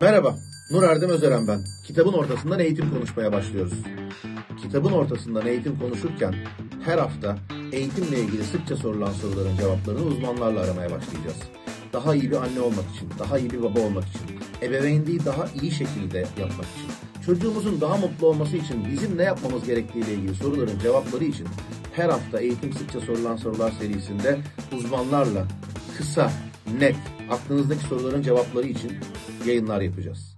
Merhaba, Nur Erdem Özeren ben. Kitabın ortasından eğitim konuşmaya başlıyoruz. Kitabın ortasından eğitim konuşurken her hafta eğitimle ilgili sıkça sorulan soruların cevaplarını uzmanlarla aramaya başlayacağız. Daha iyi bir anne olmak için, daha iyi bir baba olmak için, ebeveynliği daha iyi şekilde yapmak için, çocuğumuzun daha mutlu olması için bizim ne yapmamız gerektiğiyle ilgili soruların cevapları için her hafta eğitim sıkça sorulan sorular serisinde uzmanlarla kısa, net, aklınızdaki soruların cevapları için yayınlar yapacağız.